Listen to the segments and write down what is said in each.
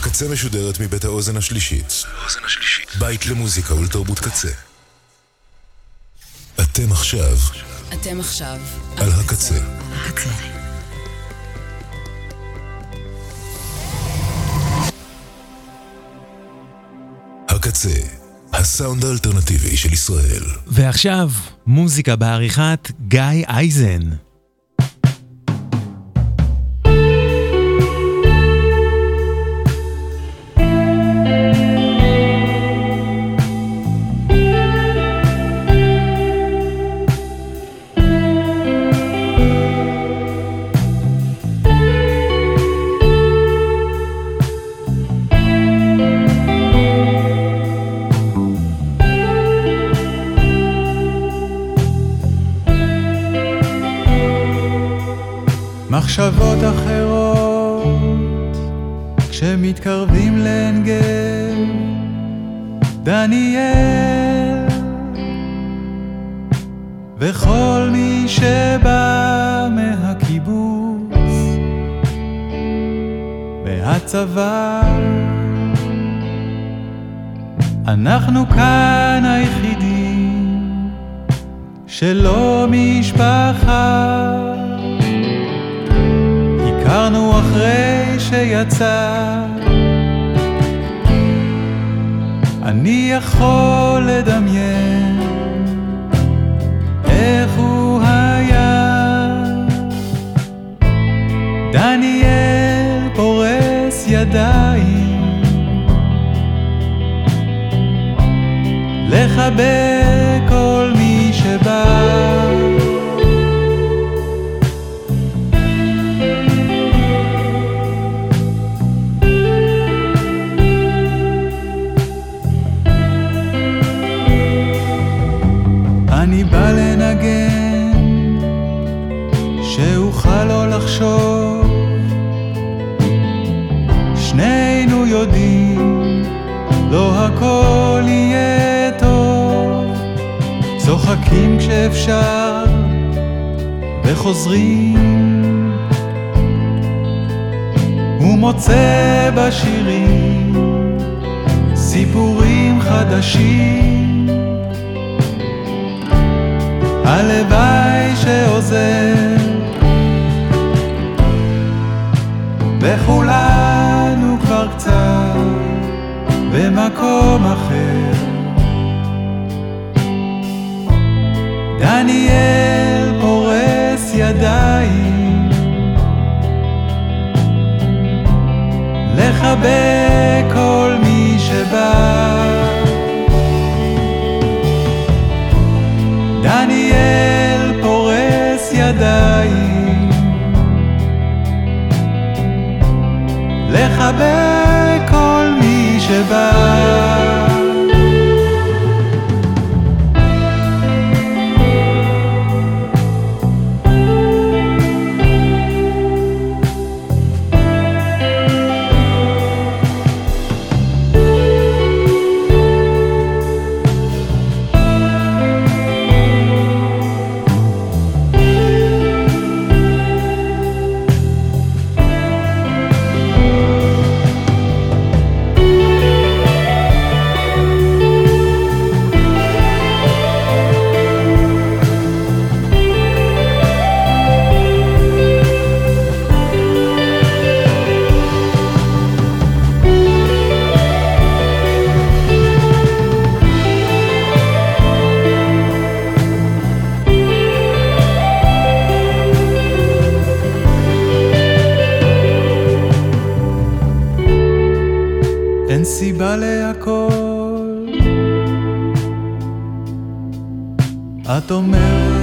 הקצה משודרת מבית האוזן השלישית. בית למוזיקה ולתרבות קצה. אתם עכשיו אתם עכשיו על הקצה. הקצה. הקצה, הסאונד האלטרנטיבי של ישראל. ועכשיו, מוזיקה בעריכת גיא אייזן. מחשבות אחרות. כשמתקרבים לעין גב דניאל. וכל מי שבא מהקיבוץ מהצבא. אנחנו כאן היחידים שלא משפחה שיצא. אני יכול לדמיין איך הוא היה. דניאל פורס ידיים. לחבק צוחקים כשאפשר, וחוזרים. הוא מוצא בשירים סיפורים חדשים. הלוואי שעוזר וכולנו כבר קצת במקום אחר דניאל פורס ידיים. לחבק כל מי שבא. דניאל פורס ידיים. לחבק כל מי שבא אין סיבה להכל. את אומרת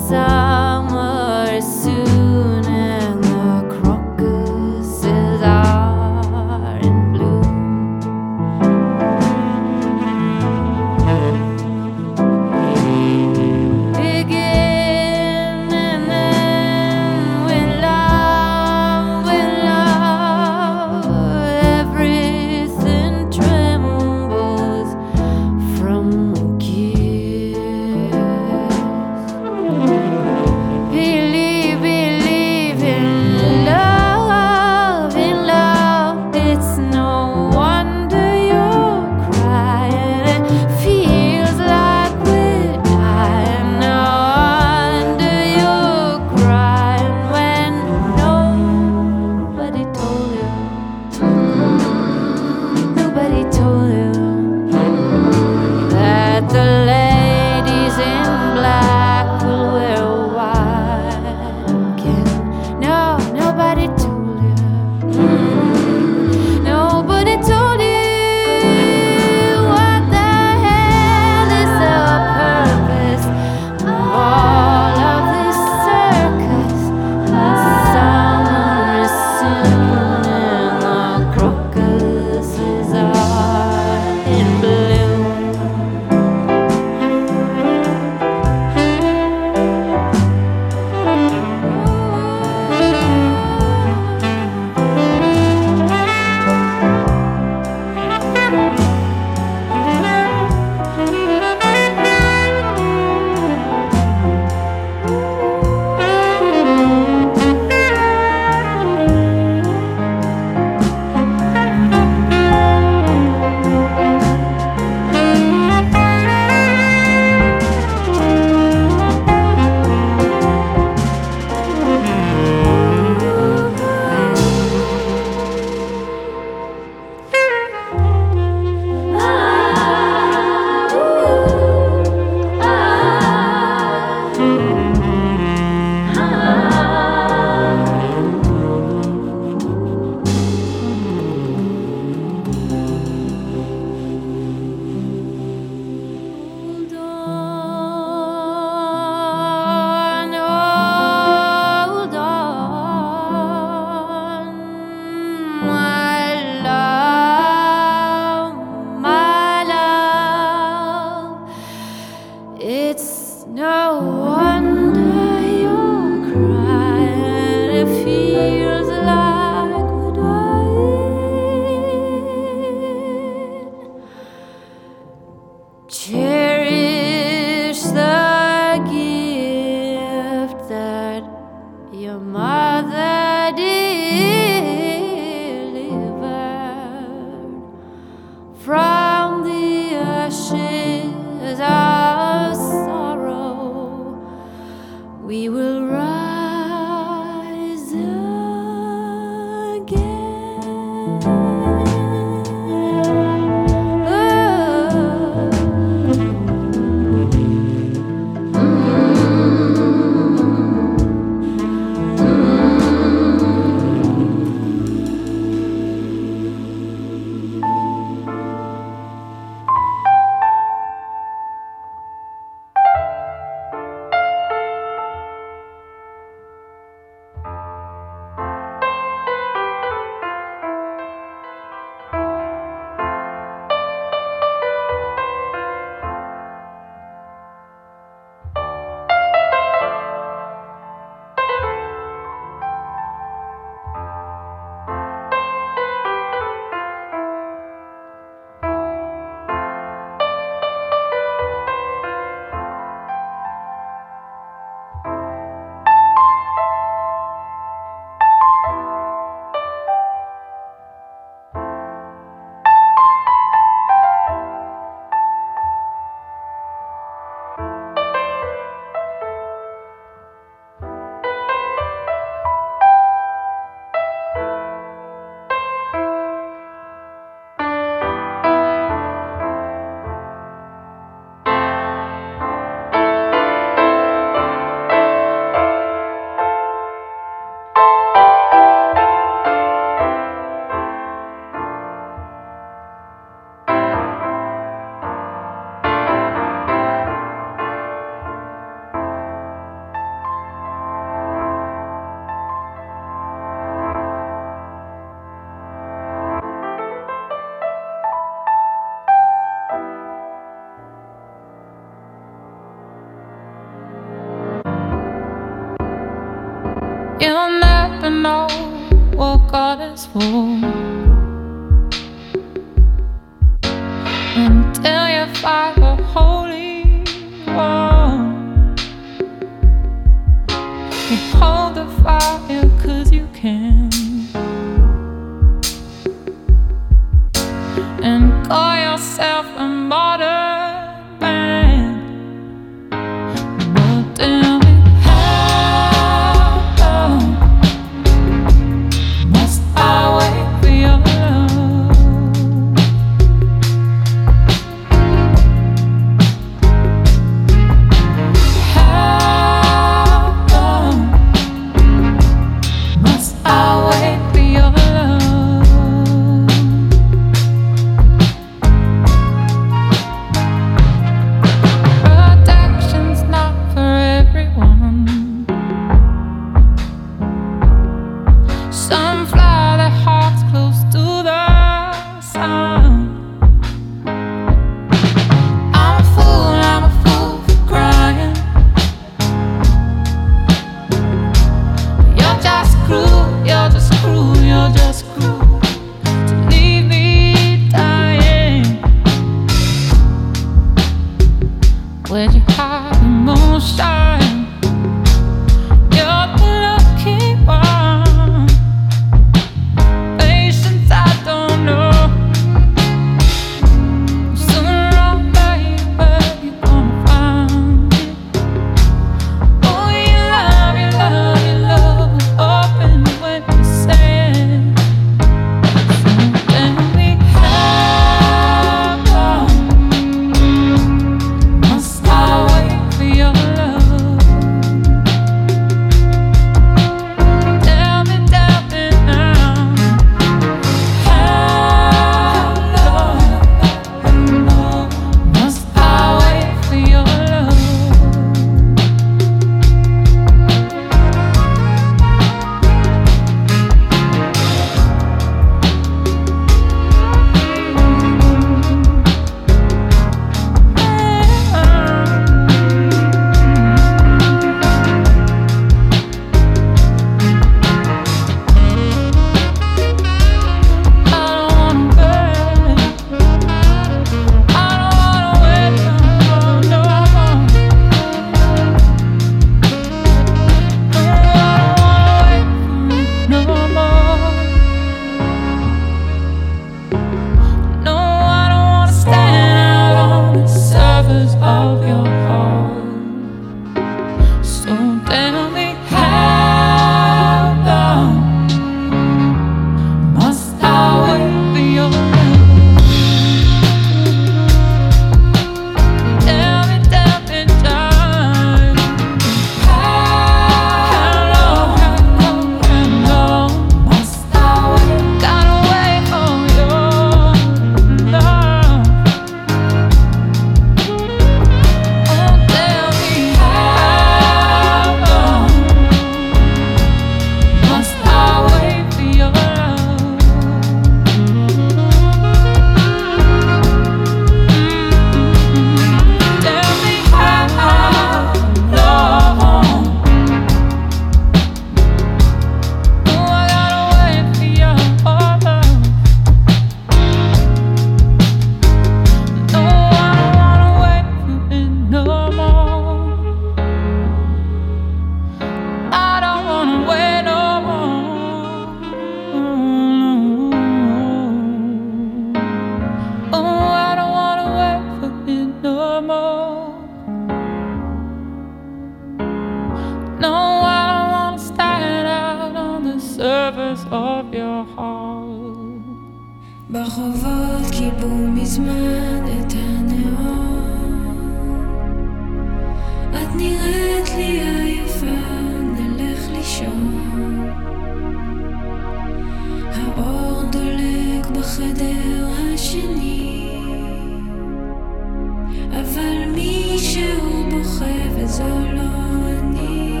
אבל מישהו בוכה וזו לא אני.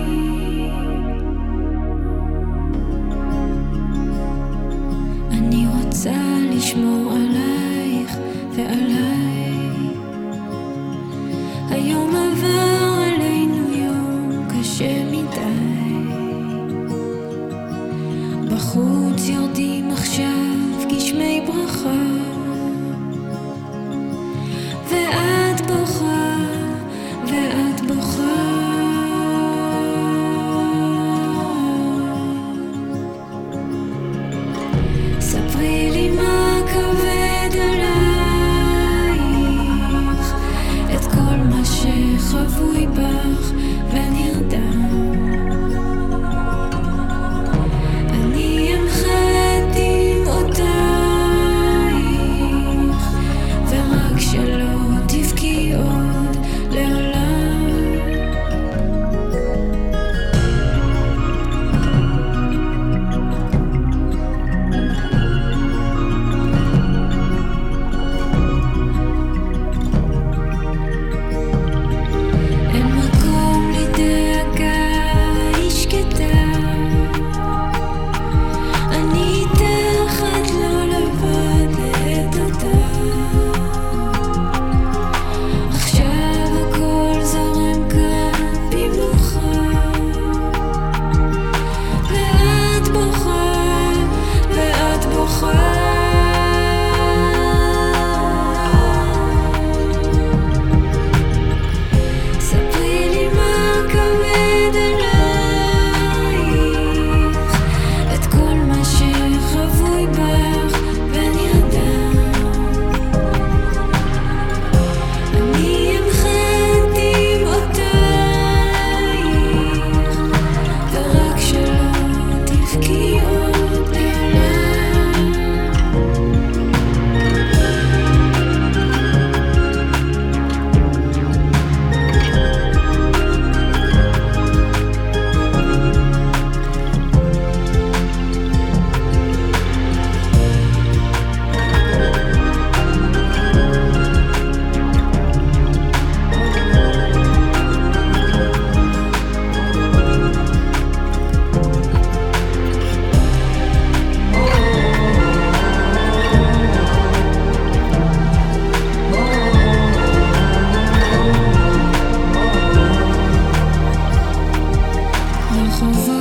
אני רוצה לשמור עלייך ועליי prends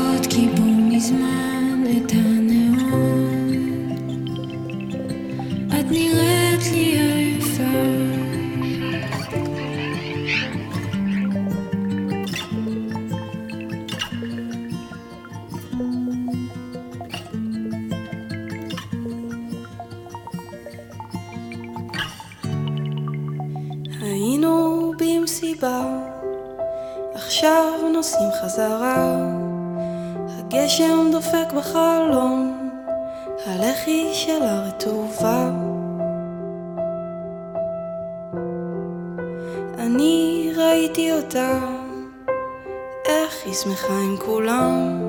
שמחה עם כולם.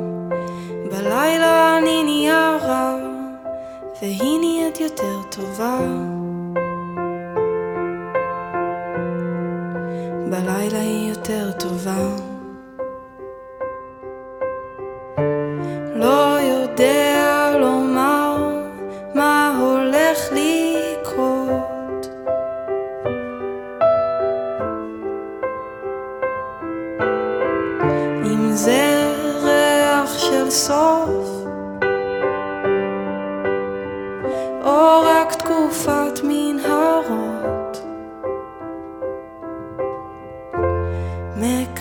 בלילה אני נהיה רע, והיא נהיית יותר טובה. בלילה היא יותר טובה.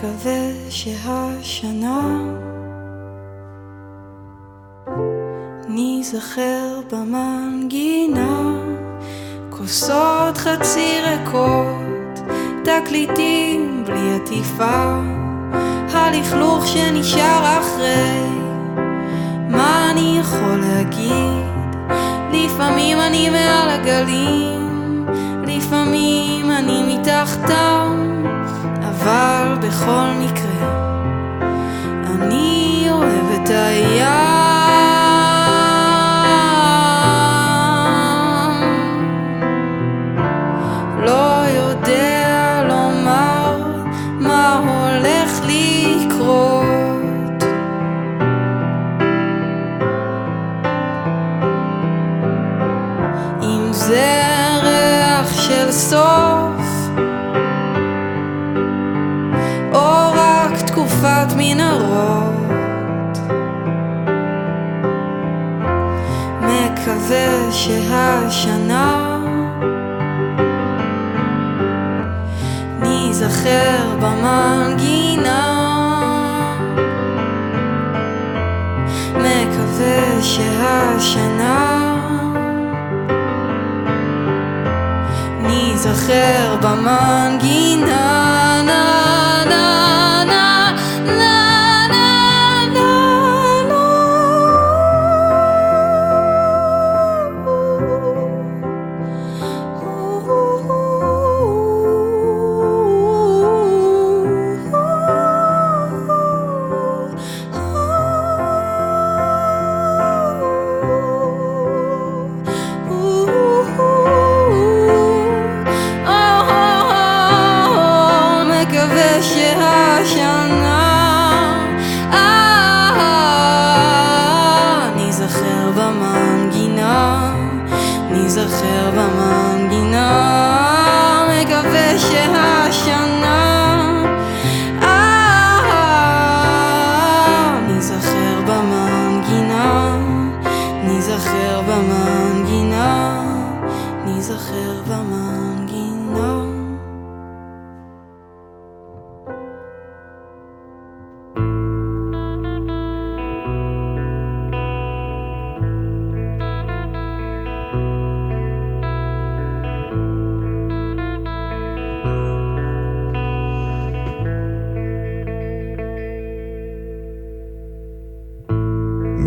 מקווה שהשנה ניזכר במנגינה, כוסות חצי ריקות, תקליטים בלי עטיפה, הלכלוך שנשאר אחרי, מה אני יכול להגיד? לפעמים אני מעל הגלים, לפעמים אני מתחתם, אבל בכל מקרה, אני אוהב את הים. שהשנה ניזכר במנגינה. מקווה שהשנה ניזכר במנגינה.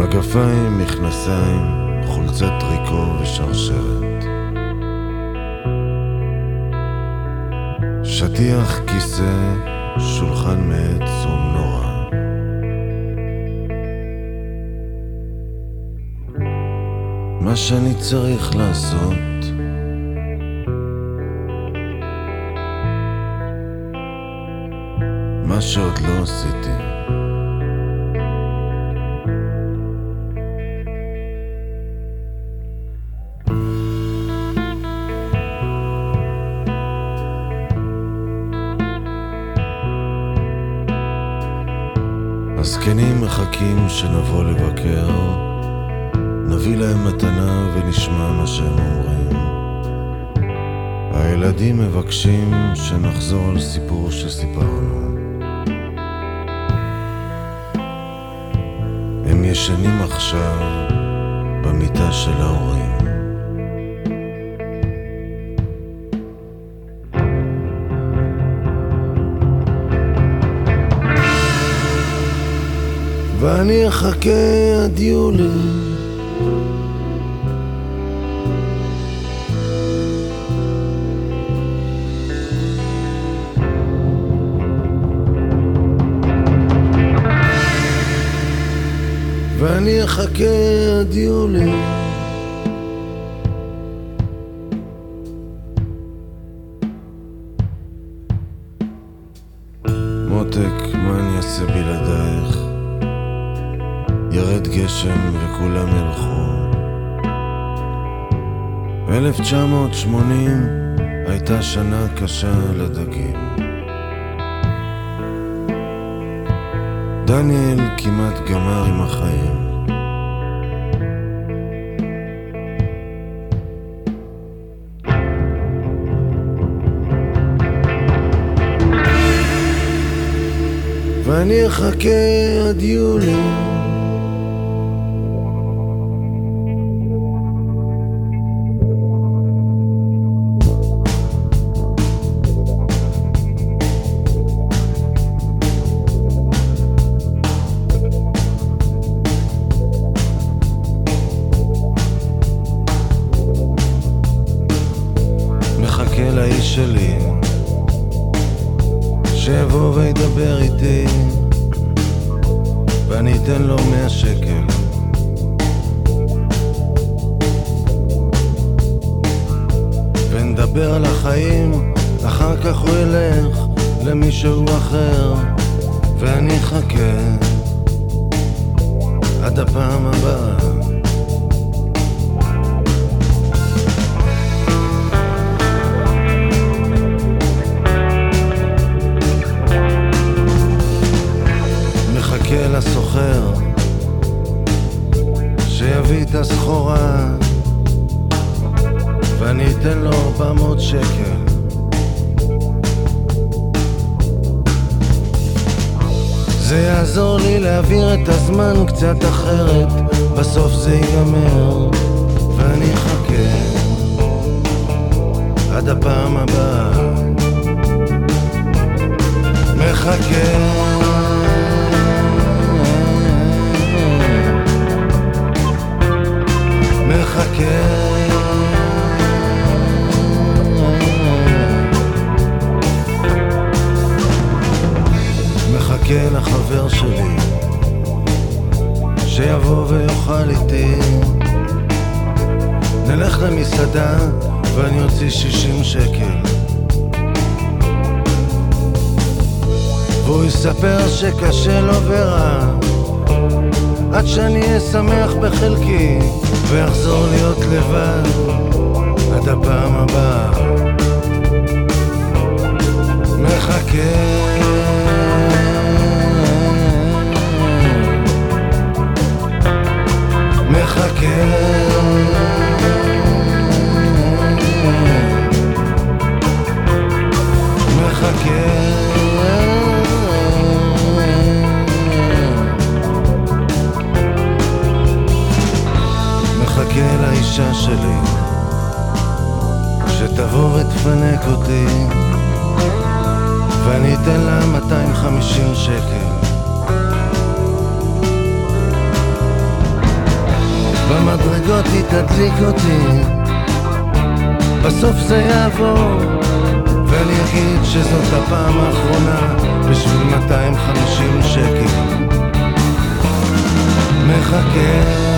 מגפיים, מכנסיים, חולצת טריקו ושרשרת. שטיח, כיסא, שולחן מעץ ומנורה. מה שאני צריך לעשות מה שעוד לא עשיתי מחכים שנבוא לבקר, נביא להם מתנה ונשמע מה שהם אומרים. הילדים מבקשים שנחזור על סיפור שסיפרנו. הם ישנים עכשיו במיטה של ההורים. ואני אחכה עד יולי. ואני אחכה עד יולי 1980 הייתה שנה קשה לדגים דניאל כמעט גמר עם החיים. ואני אחכה עד יולי ונדבר על החיים אחר כך הוא ילך למישהו אחר ואני אחכה עד הפעם הבאה. מחכה לסוחר שיביא את הסחורה ואני אתן לו 400 שקל. זה יעזור לי להעביר את הזמן קצת אחרת בסוף זה ייגמר ואני אחכה עד הפעם הבאה. מחכה. מחכה מחכה לחבר שלי שיבוא ויאכל איתי. נלך למסעדה ואני אוציא 60 שקל. והוא יספר שקשה לו ורע עד שאני אהיה שמח בחלקי ואחזור להיות לבד עד הפעם הבאה. מחכה מחכה אתן לה 250 שקל במדרגות היא תדליק אותי. בסוף זה יעבור ואני אגיד שזאת הפעם האחרונה בשביל 250 שקל. מחכה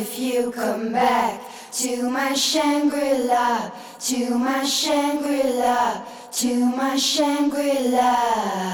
if you come back to my Shangri La, to my Shangri La, to my Shangri La.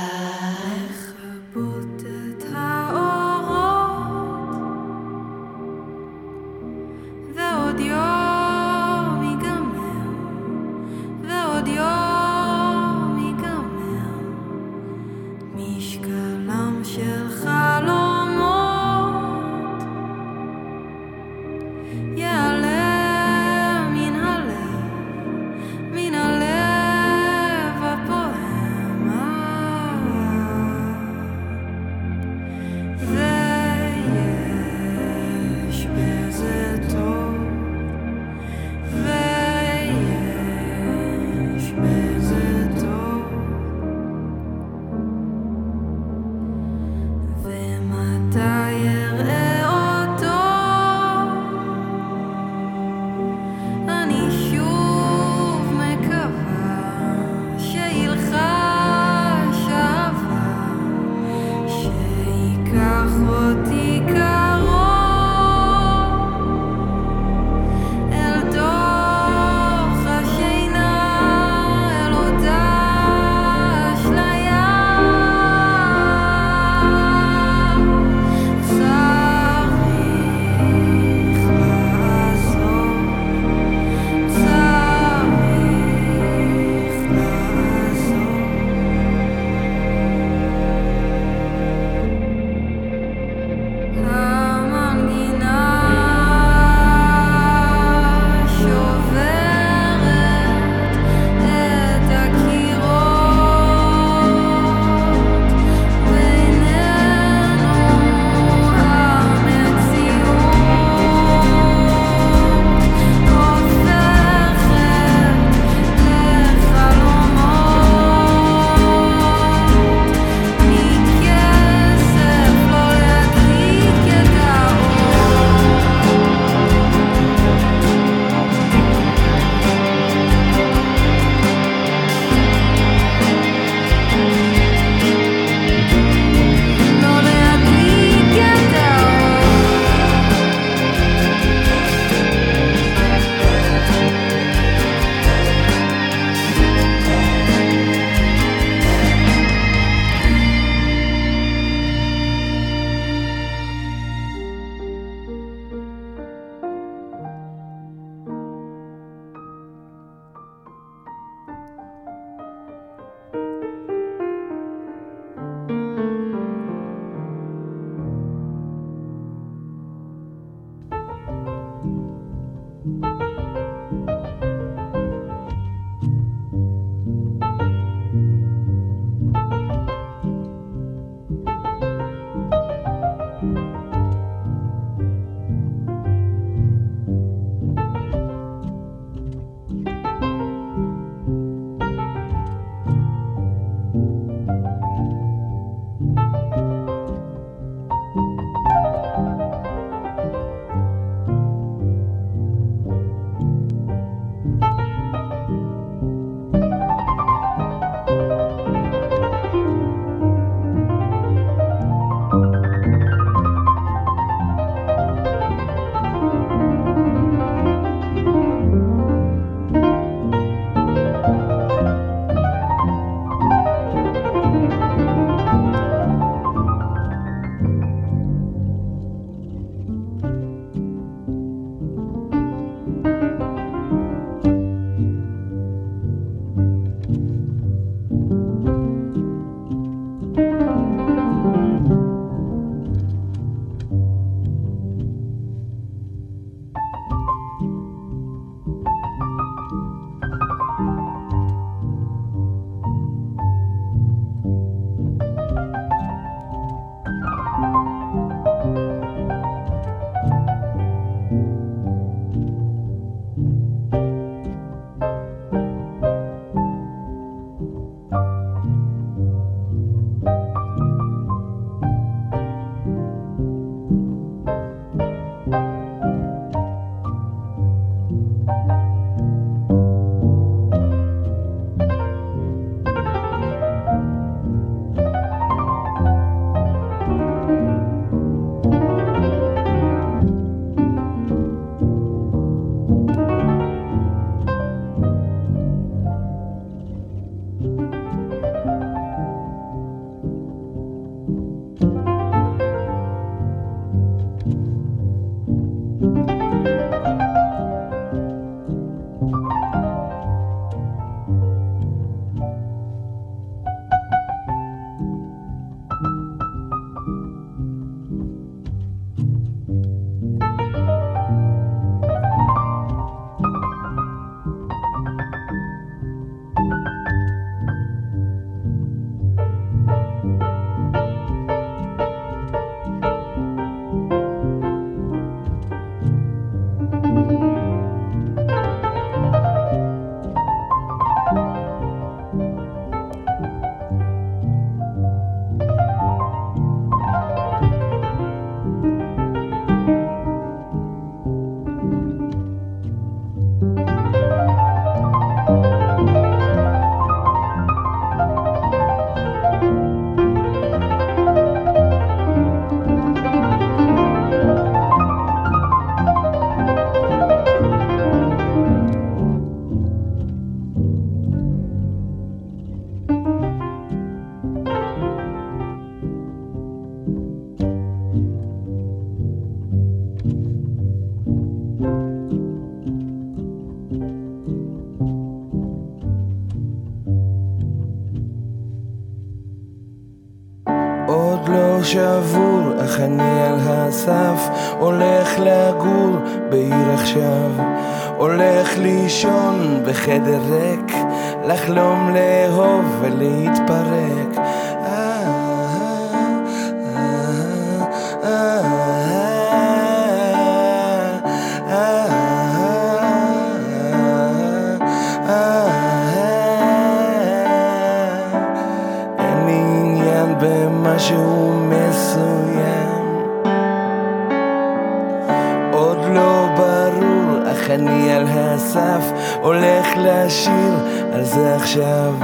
על זה עכשיו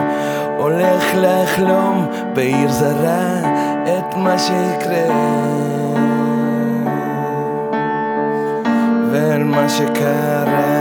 הולך לחלום בעיר זרה את מה שיקרה. ואל מה שקרה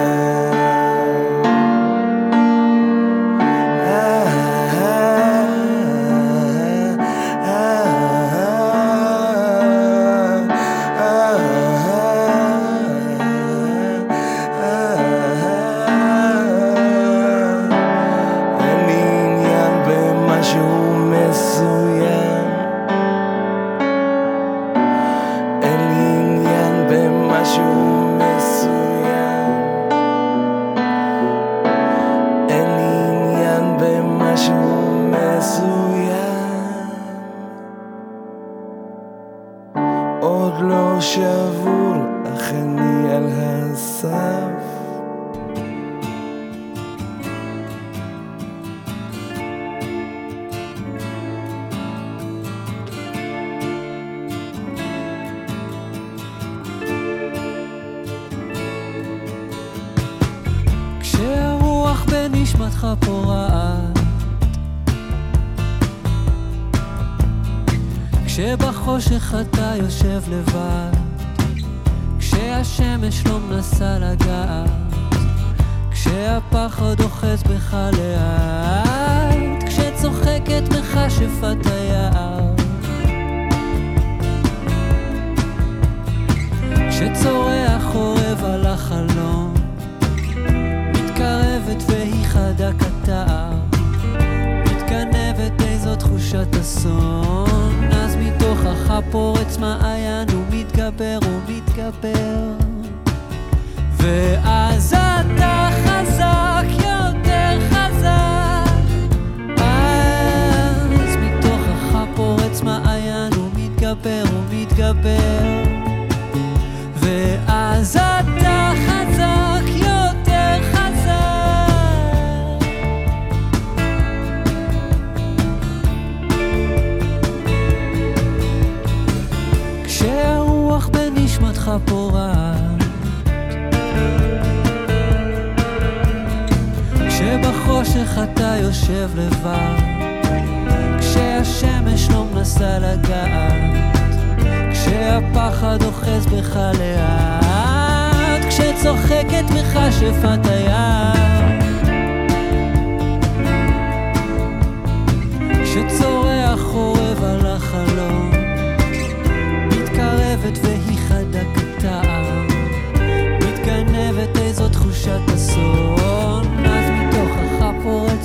בנשמתך פורעת כשבחושך אתה יושב לבד כשהשמש לא מנסה לגעת כשהפחד אוחז בך לאט כשצוחקת מכשפת היער. כשצורח חורב על החלום חדה כתער מתגנבת איזו תחושת אסון. אז מתוכך פורץ מעיין ומתגבר ומתגבר. ואז אתה חזק יותר חזק. אז מתוכך פורץ מעיין ומתגבר ומתגבר. ואז אתה אתה יושב לבד. כשהשמש לא מנסה לגעת כשהפחד אוחז בך לאט כשצוחקת מכשפת היער כשצורח חורב על החלום מתקרבת והיא חדה כתער מתגנבת איזו תחושת מתוכך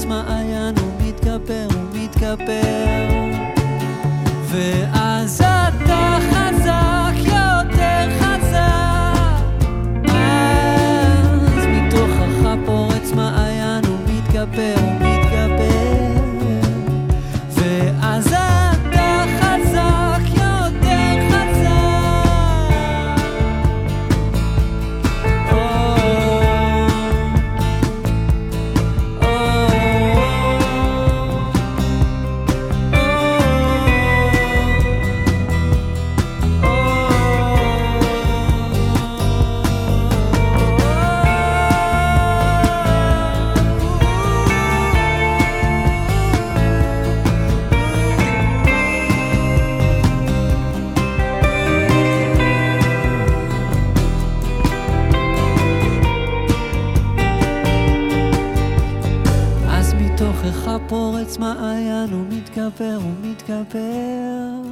מעיין ומתגבר ומתגבר ואז אתה פורץ מעיין ומתגבר ומתגבר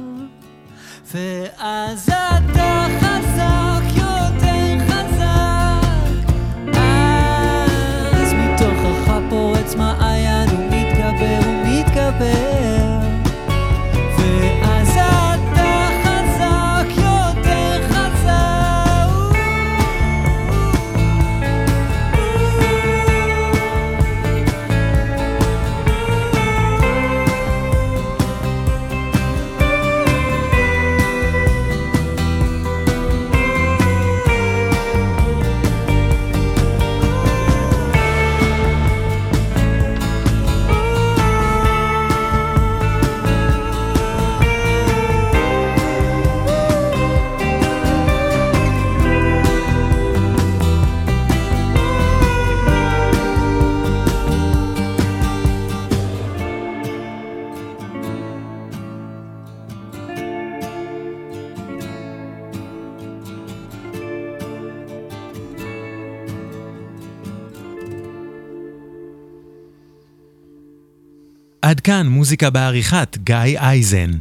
ואז אתה חזק יותר חזק. אז מתוכך פורץ מעיין ומתגבר ומתגבר כאן מוזיקה בעריכת גיא אייזן.